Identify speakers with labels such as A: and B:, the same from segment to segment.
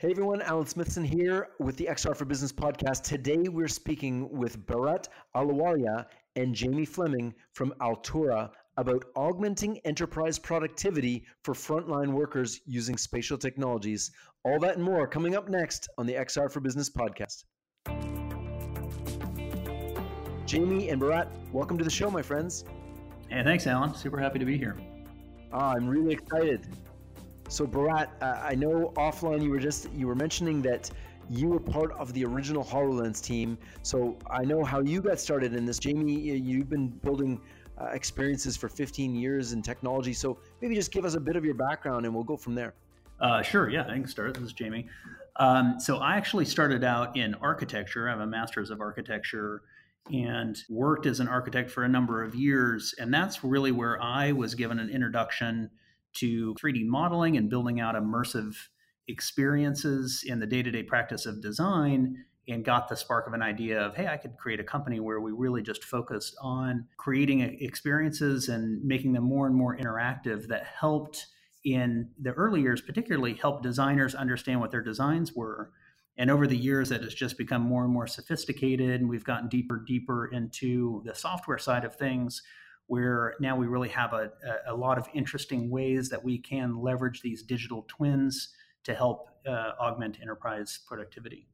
A: Hey everyone, Alan Smithson here with the XR for Business podcast. Today we're speaking with Bharat Ahluwalia and Jamie Fleming from Altura about augmenting enterprise productivity for frontline workers using spatial technologies. All that and more coming up next on the XR for Business podcast. Jamie and Bharat, welcome to the show, my friends.
B: Hey, thanks, Alan. Super happy to be here.
A: Ah, I'm really excited. So Bharat, uh, I know offline you were just you were mentioning that you were part of the original HoloLens team. So I know how you got started in this. Jamie, you've been building uh, experiences for 15 years in technology. So maybe just give us a bit of your background and we'll go from there.
B: Uh, sure. Yeah, can start. This is Jamie. Um, so I actually started out in architecture. I have a master's of architecture and worked as an architect for a number of years. And that's really where I was given an introduction to 3D modeling and building out immersive experiences in the day to day practice of design and got the spark of an idea of, hey, I could create a company where we really just focused on creating experiences and making them more and more interactive that helped in the early years, particularly help designers understand what their designs were. And over the years, it has just become more and more sophisticated, and we've gotten deeper, and deeper into the software side of things where now we really have a, a lot of interesting ways that we can leverage these digital twins to help uh, augment enterprise productivity.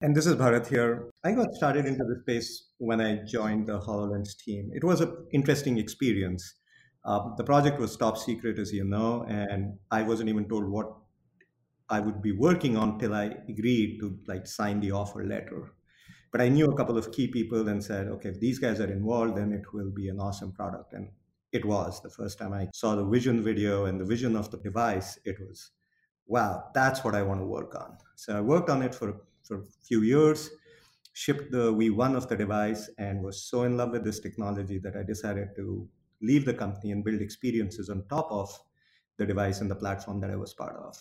C: And this is Bharat here. I got started into the space when I joined the HoloLens team. It was an interesting experience. Uh, the project was top secret, as you know, and I wasn't even told what I would be working on till I agreed to like sign the offer letter. But I knew a couple of key people and said, okay, if these guys are involved, then it will be an awesome product. And it was the first time I saw the vision video and the vision of the device. It was, wow, that's what I want to work on. So I worked on it for, for a few years, shipped the V1 of the device, and was so in love with this technology that I decided to leave the company and build experiences on top of the device and the platform that I was part of.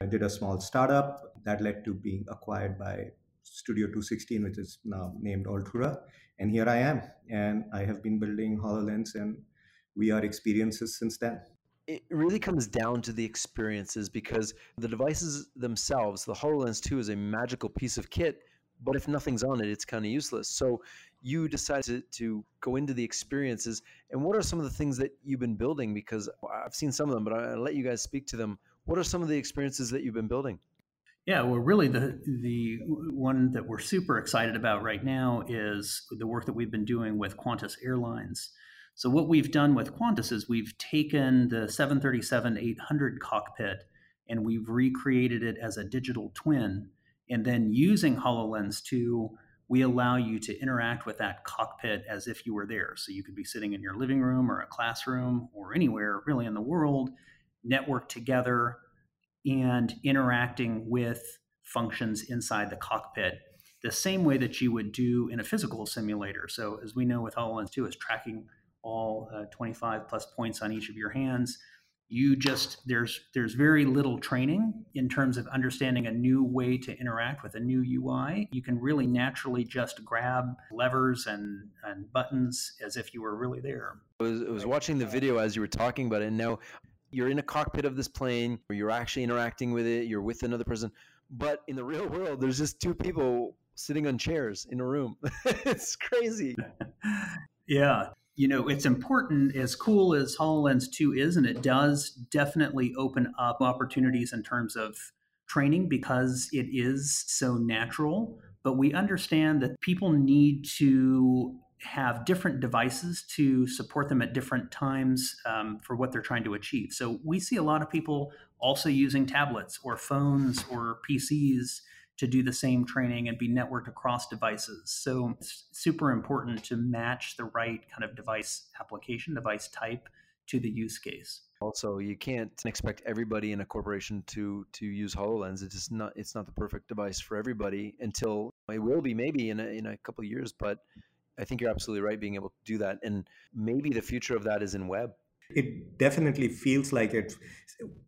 C: I did a small startup that led to being acquired by Studio 216, which is now named Altura. And here I am. And I have been building HoloLens and VR experiences since then.
A: It really comes down to the experiences because the devices themselves, the HoloLens 2 is a magical piece of kit, but if nothing's on it, it's kind of useless. So you decided to, to go into the experiences. And what are some of the things that you've been building? Because I've seen some of them, but I'll let you guys speak to them. What are some of the experiences that you've been building?
B: Yeah, well, really, the the one that we're super excited about right now is the work that we've been doing with Qantas Airlines. So, what we've done with Qantas is we've taken the 737-800 cockpit and we've recreated it as a digital twin, and then using Hololens 2, we allow you to interact with that cockpit as if you were there. So, you could be sitting in your living room or a classroom or anywhere really in the world, network together and interacting with functions inside the cockpit the same way that you would do in a physical simulator. So, as we know with HoloLens 2, is tracking all uh, 25 plus points on each of your hands. You just there's there's very little training in terms of understanding a new way to interact with a new UI. You can really naturally just grab levers and, and buttons as if you were really there.
A: I was, I was watching the video as you were talking about it, and now you're in a cockpit of this plane where you're actually interacting with it, you're with another person. But in the real world, there's just two people sitting on chairs in a room. it's crazy.
B: yeah. You know, it's important, as cool as HoloLens 2 is, and it does definitely open up opportunities in terms of training because it is so natural. But we understand that people need to have different devices to support them at different times um, for what they're trying to achieve. So we see a lot of people also using tablets or phones or PCs to do the same training and be networked across devices. So it's super important to match the right kind of device application, device type to the use case.
A: Also, you can't expect everybody in a corporation to to use Hololens. It's just not it's not the perfect device for everybody until it will be maybe in a, in a couple years, but I think you're absolutely right being able to do that. And maybe the future of that is in web.
C: It definitely feels like it.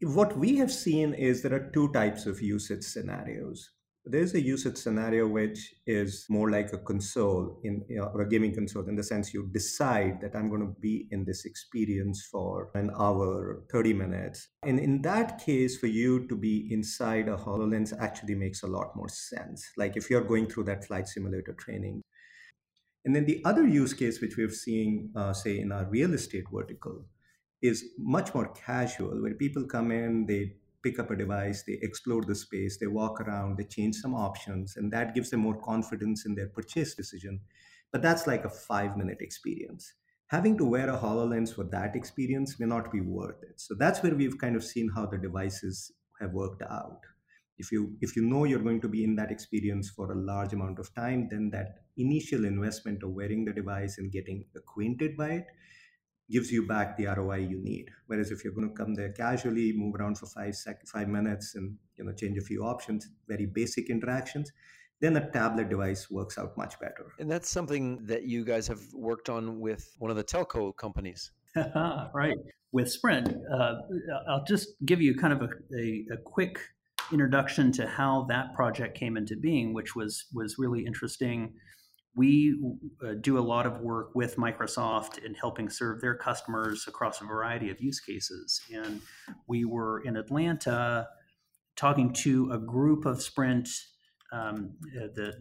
C: What we have seen is there are two types of usage scenarios. There's a usage scenario which is more like a console in you know, or a gaming console in the sense you decide that I'm going to be in this experience for an hour, 30 minutes. And in that case, for you to be inside a HoloLens actually makes a lot more sense. Like if you're going through that flight simulator training. And then the other use case, which we've seen, uh, say, in our real estate vertical, is much more casual, where people come in, they pick up a device, they explore the space, they walk around, they change some options, and that gives them more confidence in their purchase decision. But that's like a five minute experience. Having to wear a HoloLens for that experience may not be worth it. So that's where we've kind of seen how the devices have worked out. If you if you know you're going to be in that experience for a large amount of time, then that initial investment of wearing the device and getting acquainted by it gives you back the ROI you need. Whereas if you're going to come there casually, move around for five sec- five minutes, and you know change a few options, very basic interactions, then a tablet device works out much better.
A: And that's something that you guys have worked on with one of the telco companies.
B: right. With Sprint, uh, I'll just give you kind of a, a, a quick introduction to how that project came into being, which was was really interesting we uh, do a lot of work with Microsoft in helping serve their customers across a variety of use cases. And we were in Atlanta talking to a group of Sprint, um, uh, the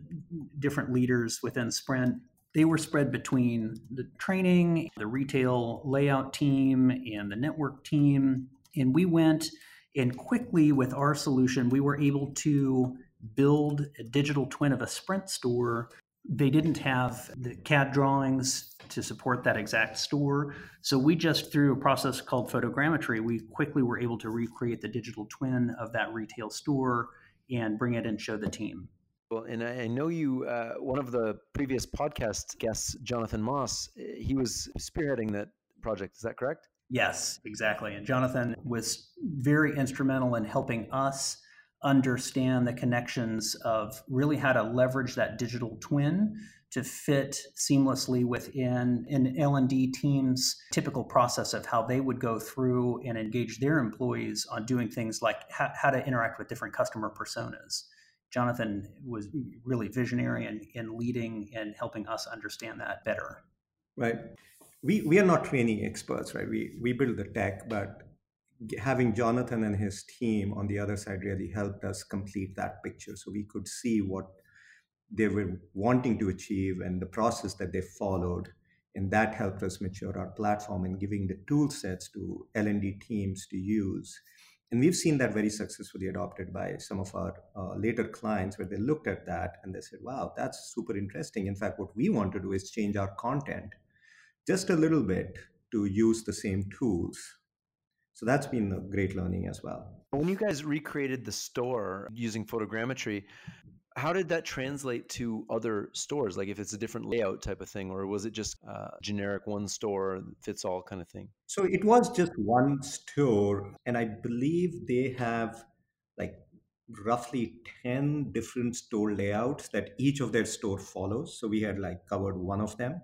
B: different leaders within Sprint. They were spread between the training, the retail layout team, and the network team. And we went and quickly with our solution, we were able to build a digital twin of a Sprint store they didn't have the CAD drawings to support that exact store. So we just, through a process called photogrammetry, we quickly were able to recreate the digital twin of that retail store and bring it and show the team.
A: Well, and I know you, uh, one of the previous podcast guests, Jonathan Moss, he was spearheading that project. Is that correct?
B: Yes, exactly. And Jonathan was very instrumental in helping us understand the connections of really how to leverage that digital twin to fit seamlessly within an L&D team's typical process of how they would go through and engage their employees on doing things like how, how to interact with different customer personas. Jonathan was really visionary in, in leading and helping us understand that better.
C: Right. We, we are not training experts, right? We, we build the tech, but having Jonathan and his team on the other side really helped us complete that picture. So we could see what they were wanting to achieve and the process that they followed. And that helped us mature our platform and giving the tool sets to L&D teams to use. And we've seen that very successfully adopted by some of our uh, later clients where they looked at that and they said, wow, that's super interesting. In fact, what we want to do is change our content just a little bit to use the same tools so that's been a great learning as well.
A: When you guys recreated the store using photogrammetry, how did that translate to other stores? Like if it's a different layout type of thing, or was it just a generic one store fits all kind of thing?
C: So it was just one store, and I believe they have like roughly 10 different store layouts that each of their store follows. So we had like covered one of them.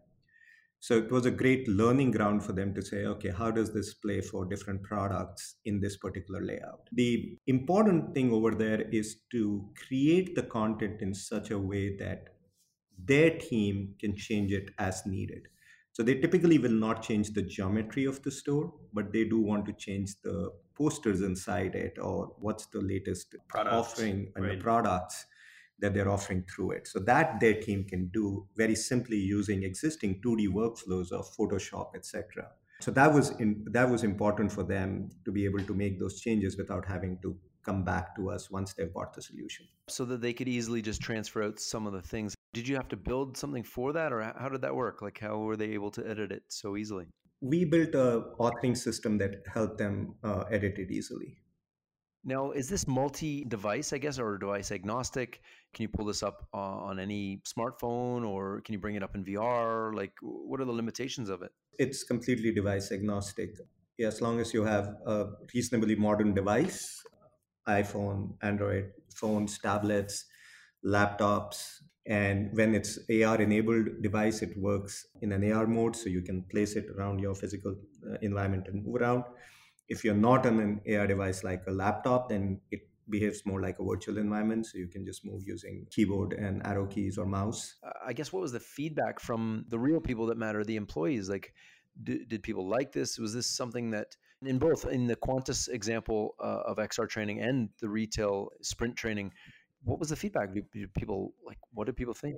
C: So it was a great learning ground for them to say, okay, how does this play for different products in this particular layout? The important thing over there is to create the content in such a way that their team can change it as needed. So they typically will not change the geometry of the store, but they do want to change the posters inside it or what's the latest products, offering and right. the products that they're offering through it. So that their team can do very simply using existing 2D workflows of Photoshop, etc. So that was in, that was important for them to be able to make those changes without having to come back to us once they've bought the solution.
A: So that they could easily just transfer out some of the things. Did you have to build something for that, or how did that work? Like, how were they able to edit it so easily?
C: We built a authoring system that helped them uh, edit it easily.
A: Now, is this multi-device, I guess, or device agnostic? Can you pull this up on any smartphone, or can you bring it up in VR? Like, what are the limitations of it?
C: It's completely device agnostic. Yeah, as long as you have a reasonably modern device, iPhone, Android phones, tablets, laptops, and when it's AR enabled device, it works in an AR mode, so you can place it around your physical uh, environment and move around if you're not on an AR device like a laptop, then it behaves more like a virtual environment. So you can just move using keyboard and arrow keys or mouse.
A: I guess what was the feedback from the real people that matter, the employees? Like, did, did people like this? Was this something that in both in the Qantas example uh, of XR training and the retail sprint training, what was the feedback? People like what did people think?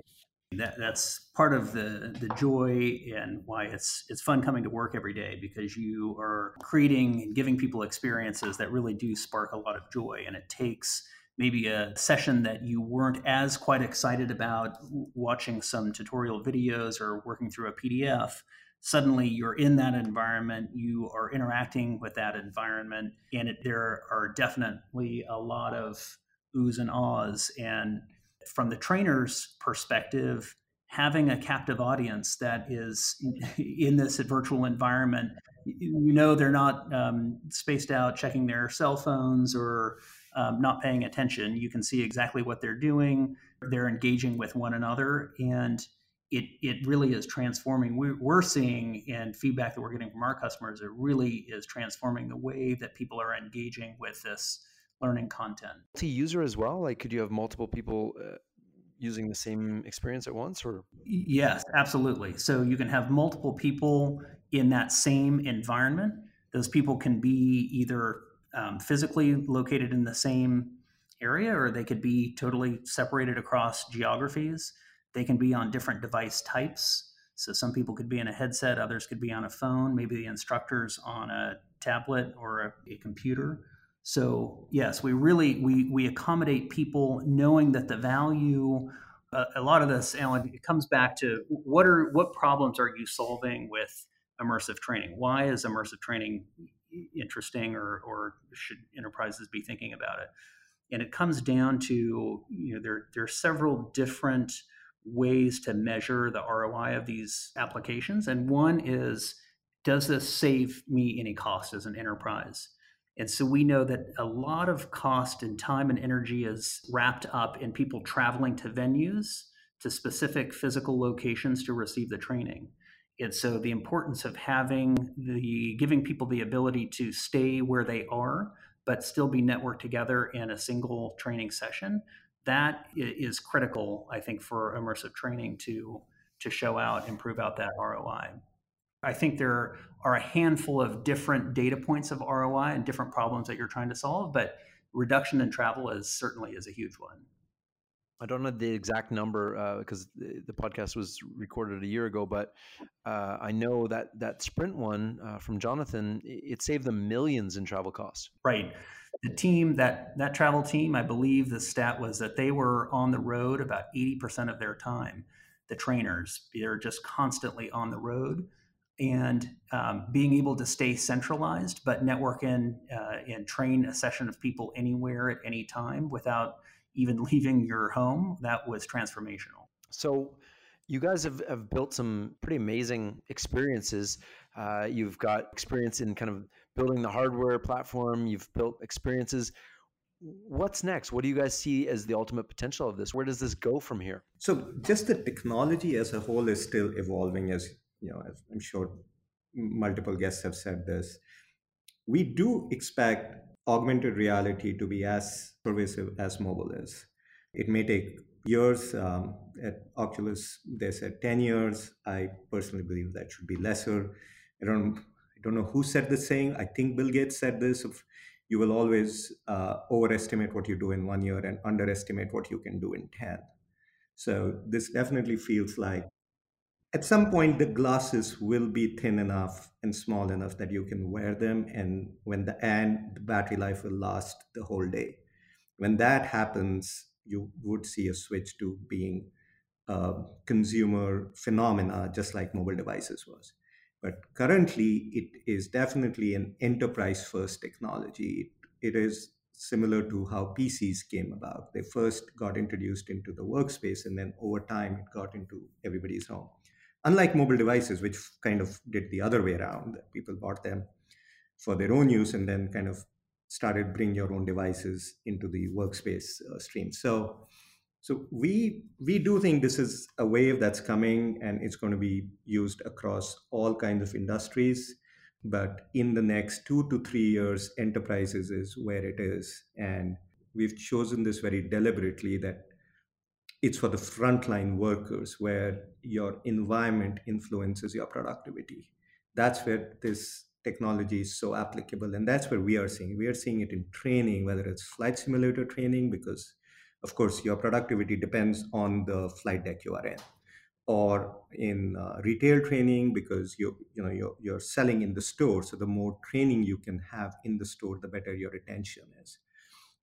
B: That, that's part of the the joy and why it's it's fun coming to work every day because you are creating and giving people experiences that really do spark a lot of joy. And it takes maybe a session that you weren't as quite excited about watching some tutorial videos or working through a PDF suddenly you're in that environment you are interacting with that environment and it, there are definitely a lot of oohs and ahs. And from the trainer's perspective, having a captive audience that is in this virtual environment, you know they're not um, spaced out checking their cell phones or um, not paying attention. You can see exactly what they're doing. They're engaging with one another, and it it really is transforming. We, we're seeing and feedback that we're getting from our customers. It really is transforming the way that people are engaging with this learning content.
A: To user as well, like could you have multiple people uh, using the same experience at once, or?
B: Yes, absolutely. So you can have multiple people in that same environment. Those people can be either um, physically located in the same area, or they could be totally separated across geographies. They can be on different device types. So some people could be in a headset, others could be on a phone, maybe the instructor's on a tablet or a, a computer. So yes, we really we we accommodate people knowing that the value. Uh, a lot of this, Alan, it comes back to what are what problems are you solving with immersive training? Why is immersive training interesting, or or should enterprises be thinking about it? And it comes down to you know there there are several different ways to measure the ROI of these applications, and one is does this save me any cost as an enterprise? And so we know that a lot of cost and time and energy is wrapped up in people traveling to venues, to specific physical locations to receive the training. And so the importance of having the giving people the ability to stay where they are, but still be networked together in a single training session, that is critical, I think, for immersive training to to show out and prove out that ROI. I think there are a handful of different data points of ROI and different problems that you're trying to solve, but reduction in travel is certainly is a huge one.
A: I don't know the exact number uh, because the, the, podcast was recorded a year ago, but uh, I know that that Sprint one uh, from Jonathan it saved them millions in travel costs.
B: Right. The team that that travel team, I believe the stat was that they were on the road about eighty percent of their time. The trainers, they're just constantly on the road and um, being able to stay centralized, but network in uh, and train a session of people anywhere at any time without even leaving your home, that was transformational.
A: So, you guys have, have built some pretty amazing experiences. Uh, you've got experience in kind of building the hardware platform, you've built experiences. What's next? What do you guys see as the ultimate potential of this? Where does this go from here?
C: So, just the technology as a whole is still evolving, as you know, I'm sure multiple guests have said this. We do expect augmented reality to be as pervasive as mobile is. It may take years. Um, at Oculus, they said 10 years. I personally believe that should be lesser. I don't, I don't know who said this saying. I think Bill Gates said this. Of, you will always uh, overestimate what you do in one year and underestimate what you can do in 10. So this definitely feels like at some point the glasses will be thin enough and small enough that you can wear them and when the and the battery life will last the whole day. When that happens you would see a switch to being a consumer phenomena just like mobile devices was. But currently it is definitely an enterprise first technology. It, it is similar to how pcs came about. They first got introduced into the workspace and then over time it got into everybody's home unlike mobile devices, which kind of did the other way around. People bought them for their own use and then kind of started bring your own devices into the workspace uh, stream. So, so we we do think this is a wave that's coming and it's going to be used across all kinds of industries. But in the next two to three years, enterprises is where it is, and we've chosen this very deliberately that it's for the frontline workers where your environment influences your productivity. That's where this technology is so applicable. And that's where we are seeing. We are seeing it in training, whether it's flight simulator training, because of course your productivity depends on the flight deck you are in or in uh, retail training because you you know you're, you're selling in the store so the more training you can have in the store the better your retention is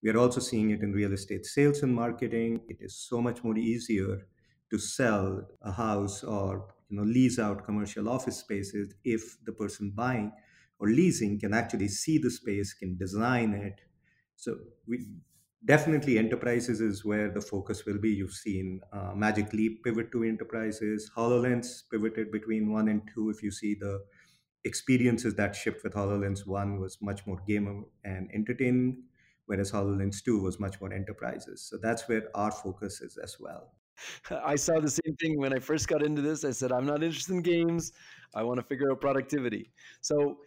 C: we are also seeing it in real estate sales and marketing. It is so much more easier to sell a house or you know lease out commercial office spaces if the person buying or leasing can actually see the space can design it. So we definitely enterprises is where the focus will be. You've seen uh, magic leap pivot to enterprises hololens pivoted between one and two. If you see the experiences that shipped with hololens one was much more gamer and entertaining whereas hololens 2 was much more enterprises so that's where our focus is as well
A: I saw the same thing when I first got into this. I said, I'm not interested in games. I want to figure out productivity. So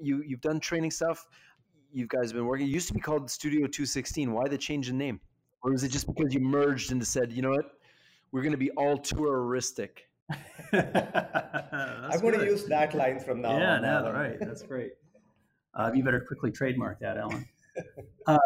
A: you you've done training stuff you guys have been working. It used to be called Studio 216. Why the change in name? Or was it just because you merged and said, you know what, we're going to be all touristic?
C: I'm going to use that line from now
B: yeah,
C: on.
B: Yeah, no, right. That's great. Uh, you better quickly trademark that, Alan. Uh,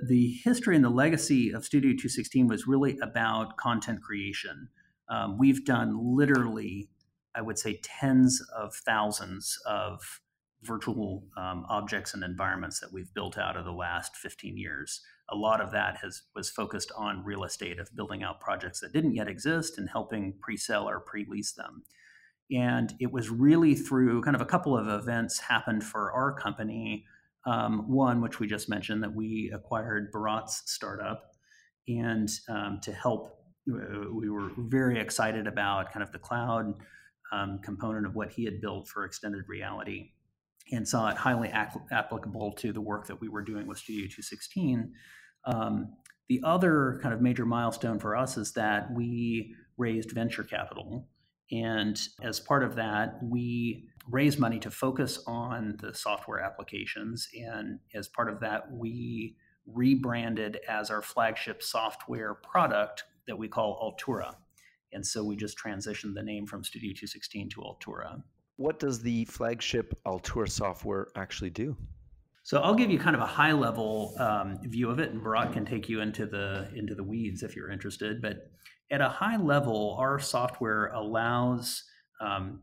B: the history and the legacy of Studio 216 was really about content creation. Um, we've done literally, I would say, tens of thousands of virtual um, objects and environments that we've built out of the last 15 years. A lot of that has was focused on real estate, of building out projects that didn't yet exist and helping pre-sell or pre-lease them. And it was really through kind of a couple of events happened for our company. Um, one, which we just mentioned, that we acquired Bharat's startup, and um, to help, uh, we were very excited about kind of the cloud um, component of what he had built for extended reality and saw it highly applicable to the work that we were doing with Studio 216. Um, the other kind of major milestone for us is that we raised venture capital. And as part of that, we raise money to focus on the software applications. And as part of that, we rebranded as our flagship software product that we call Altura. And so we just transitioned the name from Studio 216 to Altura.
A: What does the flagship Altura software actually do?
B: So I'll give you kind of a high level um, view of it, and Bharat can take you into the into the weeds if you're interested. But at a high level, our software allows um,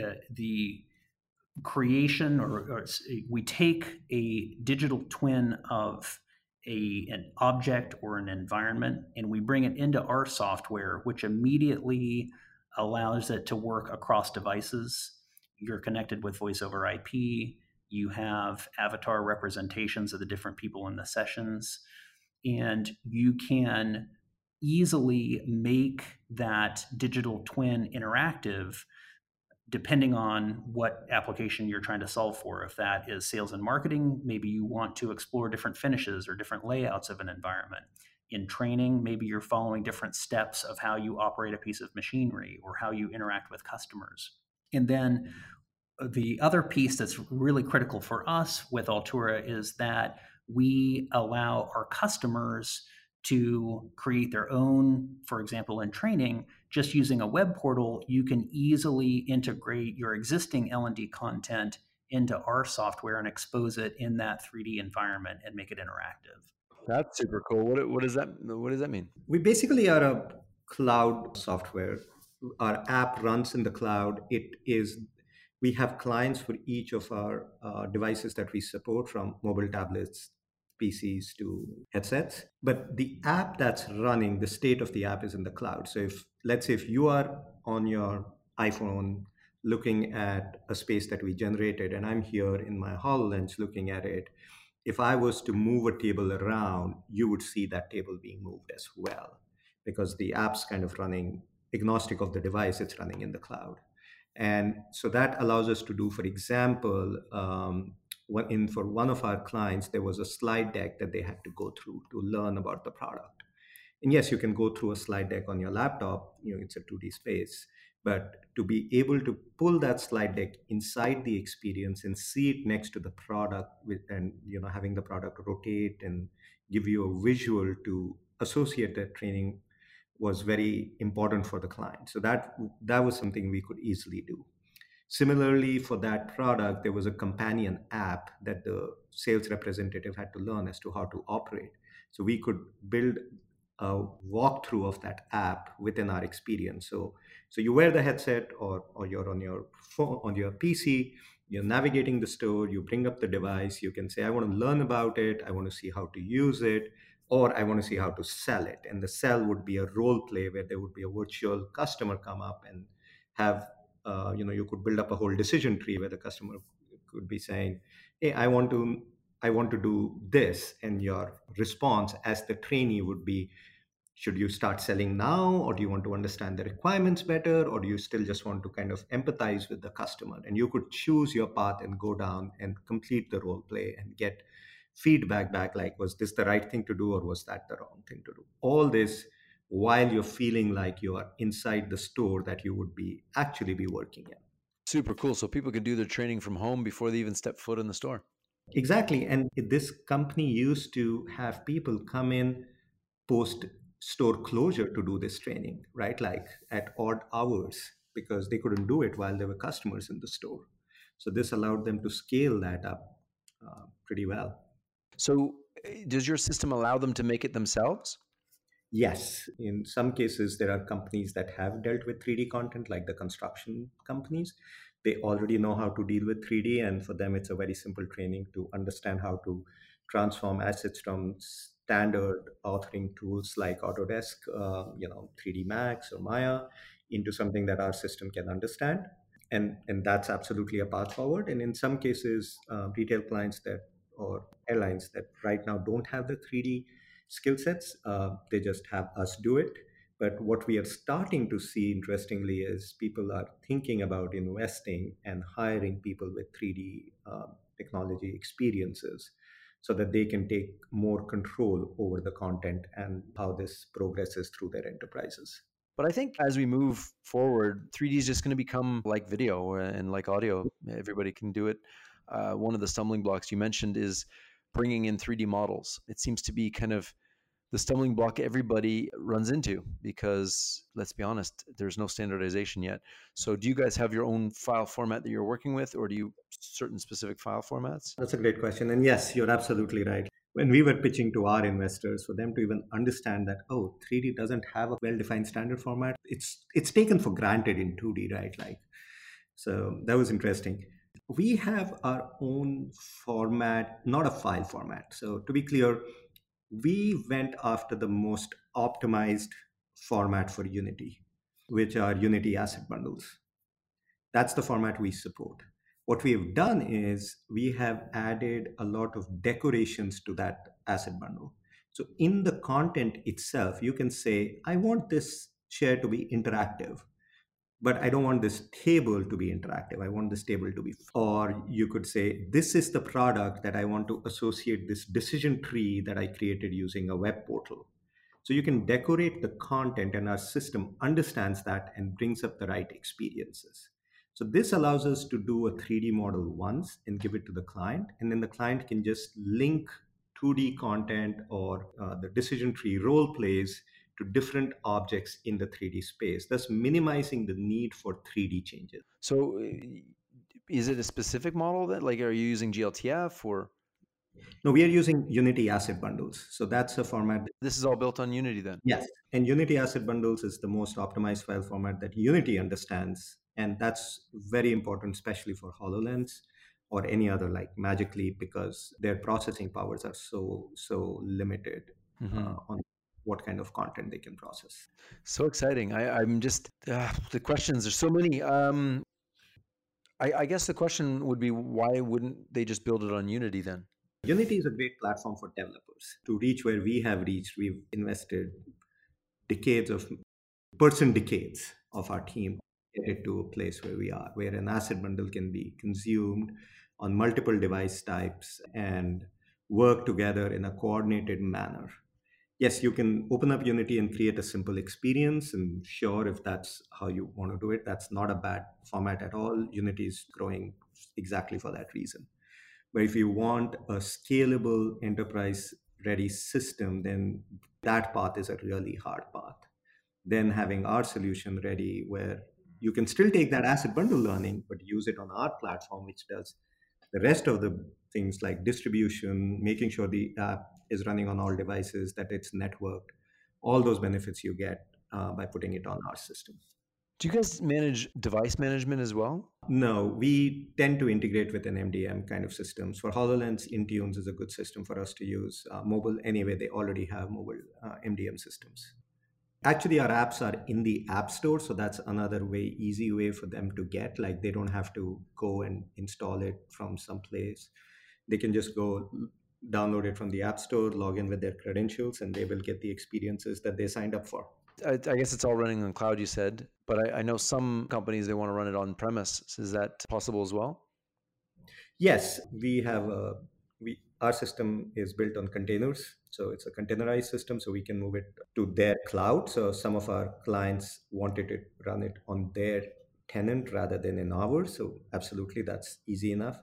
B: uh, the creation, or, or, we take a digital twin of a an object or an environment, and we bring it into our software, which immediately allows it to work across devices. You're connected with voice over IP. You have avatar representations of the different people in the sessions. And you can easily make that digital twin interactive depending on what application you're trying to solve for. If that is sales and marketing, maybe you want to explore different finishes or different layouts of an environment in training, maybe you're following different steps of how you operate a piece of machinery or how you interact with customers. And then uh, the other piece that's really critical for us with Altura is that we allow our customers to create their own, for example, in training, just using a web portal, you can easily integrate your existing L&D content into our software and expose it in that 3D environment and make it interactive.
A: That's super cool. What what does that what does that mean?
C: We basically are a cloud software. Our app runs in the cloud. It is we have clients for each of our uh, devices that we support from mobile tablets PCs to headsets. But the app that's running, the state of the app is in the cloud. So if let's say if you are on your iPhone looking at a space that we generated and I'm here in my HoloLens looking at it, if I was to move a table around, you would see that table being moved as well because the app's kind of running agnostic of the device, it's running in the cloud. And so that allows us to do, for example, um, in for one of our clients, there was a slide deck that they had to go through to learn about the product. And yes, you can go through a slide deck on your laptop, you know, it's a 2D space. but to be able to pull that slide deck inside the experience and see it next to the product with, and you know having the product rotate and give you a visual to associate that training was very important for the client so that that was something we could easily do similarly for that product there was a companion app that the sales representative had to learn as to how to operate so we could build a walkthrough of that app within our experience. So, so you wear the headset or, or you're on your phone, on your PC, you're navigating the store, you bring up the device, you can say, I want to learn about it, I want to see how to use it, or I want to see how to sell it. And the sell would be a role play where there would be a virtual customer come up and have, uh, you know, you could build up a whole decision tree where the customer could be saying, Hey, I want to I want to do this. And your response as the trainee would be, should you start selling now or do you want to understand the requirements better or do you still just want to kind of empathize with the customer and you could choose your path and go down and complete the role play and get feedback back like was this the right thing to do or was that the wrong thing to do all this while you're feeling like you are inside the store that you would be actually be working in
A: super cool so people can do their training from home before they even step foot in the store
C: exactly and this company used to have people come in post store closure to do this training, right? Like at odd hours because they couldn't do it while there were customers in the store. So this allowed them to scale that up uh, pretty well.
A: So eh, does your system allow them to make it themselves?
C: Yes. In some cases, there are companies that have dealt with 3D content, like the construction companies. They already know how to deal with 3D, and for them, it's a very simple training to understand how to transform assets from standard authoring tools like Autodesk, uh, you know, 3D Max or Maya into something that our system can understand. And, and that's absolutely a path forward. And in some cases, uh, retail clients that or airlines that right now don't have the 3D skill sets, uh, they just have us do it. But what we are starting to see, interestingly, is people are thinking about investing and hiring people with 3D uh, technology experiences so that they can take more control over the content and how this progresses through their enterprises.
A: But I think as we move forward, 3D is just going to become like video and like audio. Everybody can do it. Uh, one of the stumbling blocks you mentioned is bringing in 3D models. It seems to be kind of the stumbling block everybody runs into because let's be honest there's no standardization yet. So do you guys have your own file format that you're working with or do you certain specific file formats?
C: That's a great question and yes you're absolutely right. When we were pitching to our investors for them to even understand that oh 3d doesn't have a well-defined standard format it's it's taken for granted in 2d right? Like so that was interesting. We have our own format not a file format. So to be clear we went after the most optimized format for Unity, which are Unity asset bundles. That's the format we support. What we have done is we have added a lot of decorations to that asset bundle. So in the content itself, you can say, I want this chair to be interactive but I don't want this table to be interactive. I want this table to be, or you could say, this is the product that I want to associate this decision tree that I created using a web portal. So you can decorate the content, and our system understands that and brings up the right experiences. So this allows us to do a 3D model once and give it to the client, and then the client can just link 2D content or uh, the decision tree role plays to different objects in the 3D space, thus minimizing the need for 3D changes.
A: So, is it a specific model that, like, are you using GLTF or?
C: No, we are using Unity asset bundles. So that's a format.
A: This is all built on Unity then?
C: Yes. And Unity asset bundles is the most optimized file format that Unity understands. And that's very important, especially for HoloLens or any other like Magic Leap, because their processing powers are so, so limited mm-hmm. uh, on what kind of content they can process.
A: So exciting! I, am just uh, the questions. There's so many. Um, I, I guess the question would be, why wouldn't they just build it on Unity then?
C: Unity is a great platform for developers to reach where we have reached. We've invested decades of person decades of our team get it to a place where we are, where an asset bundle can be consumed on multiple device types and work together in a coordinated manner yes, you can open up Unity and create a simple experience. And sure, if that's how you want to do it, that's not a bad format at all. Unity is growing exactly for that reason. But if you want a scalable enterprise ready system, then that path is a really hard path. Then having our solution ready where you can still take that asset bundle learning, but use it on our platform, which does the rest of the things like distribution, making sure the app is running on all devices, that it's networked, all those benefits you get uh, by putting it on our system.
A: Do you guys manage device management as well?
C: No, we tend to integrate with an MDM kind of systems. For HoloLens, Intunes is a good system for us to use. Uh, mobile, anyway, they already have mobile uh, MDM systems. Actually, our apps are in the App Store, so that's another way, easy way for them to get. Like they don't have to go and install it from someplace. They can just go download it from the App Store, log in with their credentials, and they will get the experiences that they signed up for.
A: I, I guess it's all running on cloud, you said, but I, I know some companies they want to run it on premise. Is that possible as well?
C: Yes, we have a we our system is built on containers, so it's a containerized system, so we can move it to their cloud. So some of our clients wanted to run it on their tenant rather than in ours. So absolutely, that's easy enough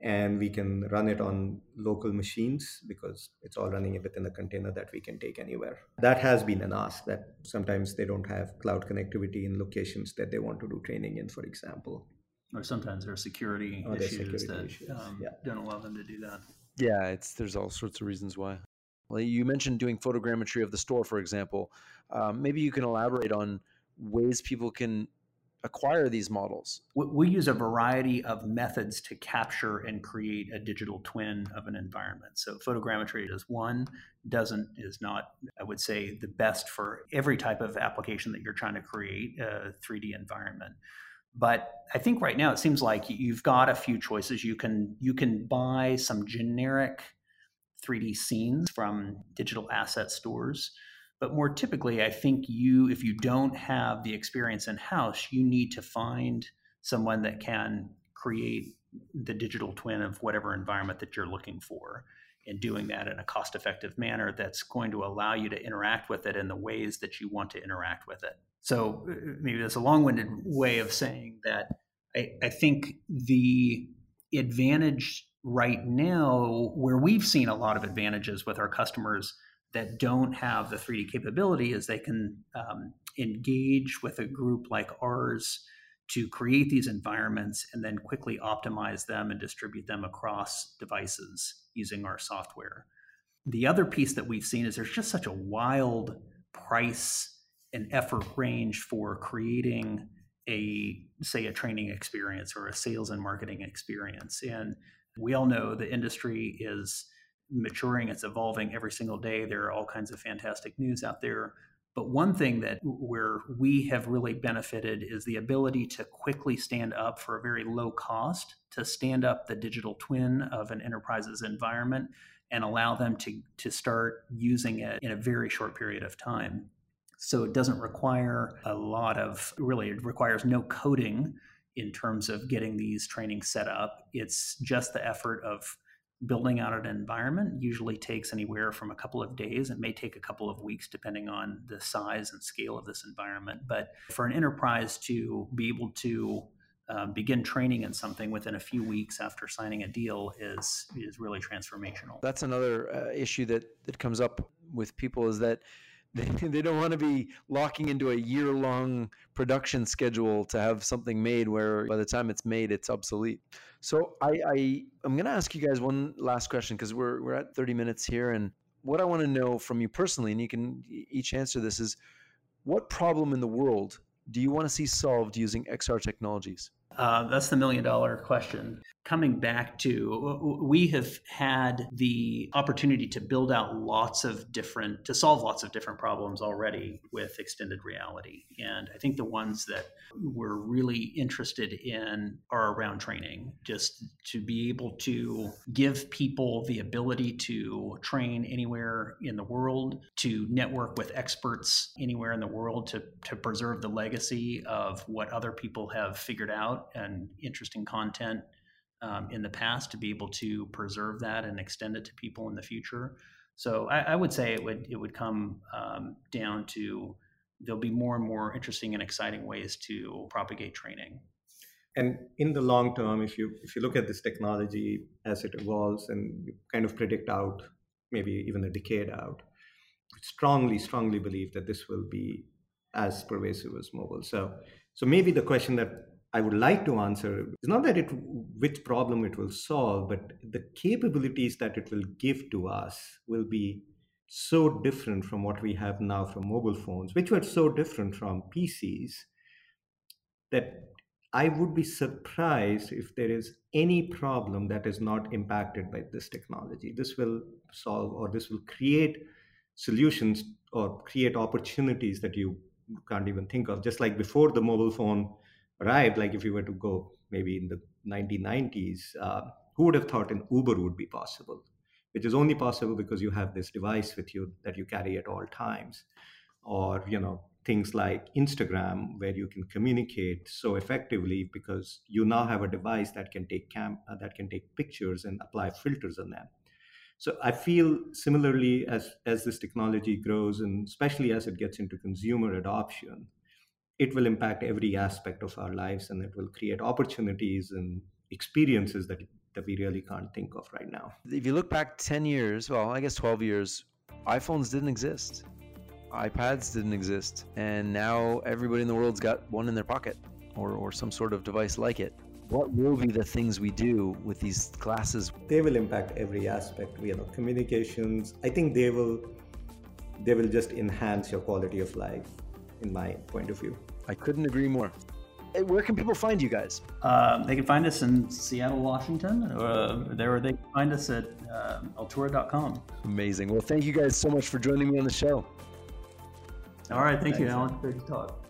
C: and we can run it on local machines because it's all running within a container that we can take anywhere. That has been an ask that sometimes they don't have cloud connectivity in locations that they want to do training in, for example.
B: Or sometimes there are security oh, issues security that issues. Um, yeah. don't allow them to do that.
A: Yeah, it's there's all sorts of reasons why. Well, you mentioned doing photogrammetry of the store, for example. Um, maybe you can elaborate on ways people can acquire these models?
B: We use a variety of methods to capture and create a digital twin of an environment. So photogrammetry is one, doesn't is not, I would say, the best for every type of application that you're trying to create a 3D environment. But I think right now it seems like you've got a few choices. You can you can buy some generic 3D scenes from digital asset stores but more typically, I think you, if you don't have the experience in house, you need to find someone that can create the digital twin of whatever environment that you're looking for and doing that in a cost effective manner that's going to allow you to interact with it in the ways that you want to interact with it. So uh, maybe that's a long winded way of saying that I, I think the advantage right now, where we've seen a lot of advantages with our customers that don't have the 3D capability is they can um, engage with a group like ours to create these environments and then quickly optimize them and distribute them across devices using our software. The other piece that we've seen is there's just such a wild price and effort range for creating a say a training experience or a sales and marketing experience and we all know the industry is maturing, it's evolving every single day. There are all kinds of fantastic news out there. But one thing that where we have really benefited is the ability to quickly stand up for a very low cost to stand up the digital twin of an enterprise's environment and allow them to, to start using it in a very short period of time. So it doesn't require a lot of really, it requires no coding in terms of getting these trainings set up. It's just the effort of building out an environment usually takes anywhere from a couple of days. It may take a couple of weeks depending on the size and scale of this environment. But for an enterprise to be able to um, begin training in something within a few weeks after signing a deal is is really transformational.
A: That's another uh, issue that that comes up with people is that they, don't want to be locking into a year long production schedule to have something made where by the time it's made it's obsolete. So i, I i'm going to ask you guys one last question because we're, we're at 30 minutes here and what i want to know from you personally and you can each answer this is what problem in the world do you want to see solved using xr technologies
B: uh, that's the million dollar question. Coming back to we have had the opportunity to build out lots of different to solve lots of different problems already with extended reality. And i think the ones that we're really interested in are around training just to be able to give people the ability to train anywhere in the world to network with experts anywhere in the world to, to preserve the legacy of what other people have figured out and interesting content um, in the past to be able to preserve that and extend it to people in the future. So I, I would say it would it would come um, down to there'll be more and more interesting and exciting ways to propagate training.
C: And in the long term, if you if you look at this technology as it evolves and you kind of predict out maybe even a decade out, strongly, strongly believe that this will be as pervasive as mobile. So so maybe the question that I would like to answer is not that it which problem it will solve, but the capabilities that it will give to us will be so different from what we have now from mobile phones, which were so different from PCs, that I would be surprised if there is any problem that is not impacted by this technology. This will solve or this will create solutions or create opportunities that you can't even think of. Just like before the mobile phone arrived, like if you were to go maybe in the 1990s, uh, who would have thought an Uber would be possible? Which is only possible because you have this device with you that you carry at all times. Or, you know, things like Instagram, where you can communicate so effectively because you now have a device that can take cam uh, that can take pictures and apply filters on them. So I feel similarly as as this technology grows, and especially as it gets into consumer adoption, it will impact every aspect of our lives and it will create opportunities and experiences that that we really can't think of right now.
A: If you look back 10 years, well, I guess 12 years, iPhones didn't exist. iPads didn't exist. And now everybody in the world's got one in their pocket or, or some sort of device like it. What will be the things we do with these classes?
C: They will impact every aspect, you know, communications. I think they will they will just enhance your quality of life in my point of view.
A: I couldn't agree more. Where can people find you guys?
B: Uh, they can find us in Seattle, Washington. Uh, there, they can find us at uh, altura.com.
A: Amazing. Well, thank you guys so much for joining me on the show.
B: All right. Thank Thanks. you, Alan. Great to talk.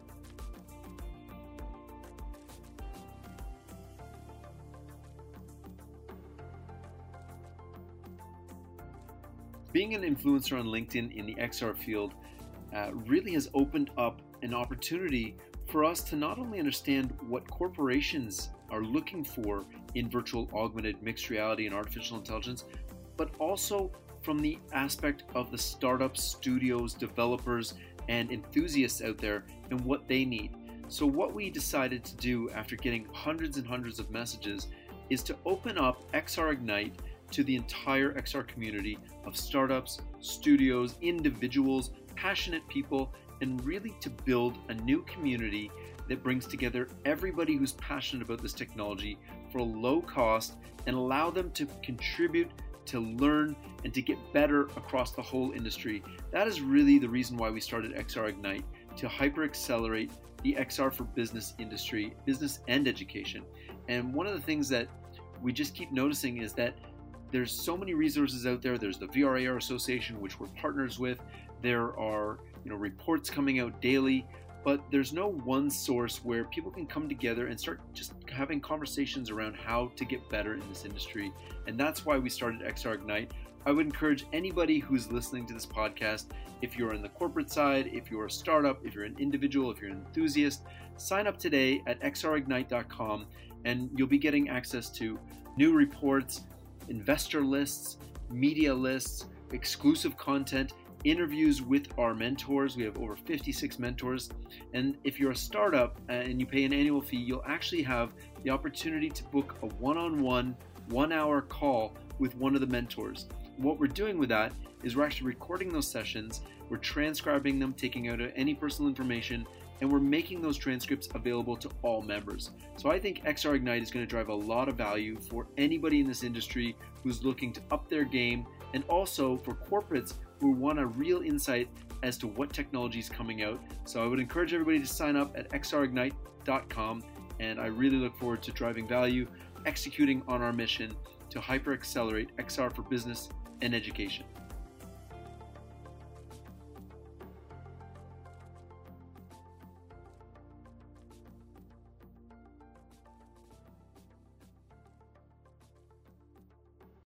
A: Being an influencer on LinkedIn in the XR field uh, really has opened up an opportunity for us to not only understand what corporations are looking for in virtual augmented mixed reality and artificial intelligence, but also from the aspect of the startups, studios, developers, and enthusiasts out there and what they need. So, what we decided to do after getting hundreds and hundreds of messages is to open up XR Ignite to the entire XR community of startups, studios, individuals, passionate people, and really to build a new community that brings together everybody who's passionate about this technology for a low cost and allow them to contribute, to learn, and to get better across the whole industry. That is really the reason why we started XR Ignite to hyper accelerate the XR for business industry, business and education. And one of the things that we just keep noticing is that there's so many resources out there. There's the VRAR Association, which we're partners with. There are you know reports coming out daily, but there's no one source where people can come together and start just having conversations around how to get better in this industry. And that's why we started XR Ignite. I would encourage anybody who's listening to this podcast, if you're in the corporate side, if you're a startup, if you're an individual, if you're an enthusiast, sign up today at xrignite.com and you'll be getting access to new reports, investor lists, media lists, exclusive content, interviews with our mentors. We have over 56 mentors. And if you're a startup and you pay an annual fee, you'll actually have the opportunity to book a one on one, one hour call with one of the mentors. What we're doing with that is we're actually recording those sessions, we're transcribing them, taking out any personal information, and we're making those transcripts available to all members. So I think XR Ignite is going to drive a lot of value for anybody in this industry who's looking to up their game and also for corporates who want a real insight as to what technology is coming out. So I would encourage everybody to sign up at xrignite.com and I really look forward to driving value, executing on our mission to hyper accelerate XR for business and education.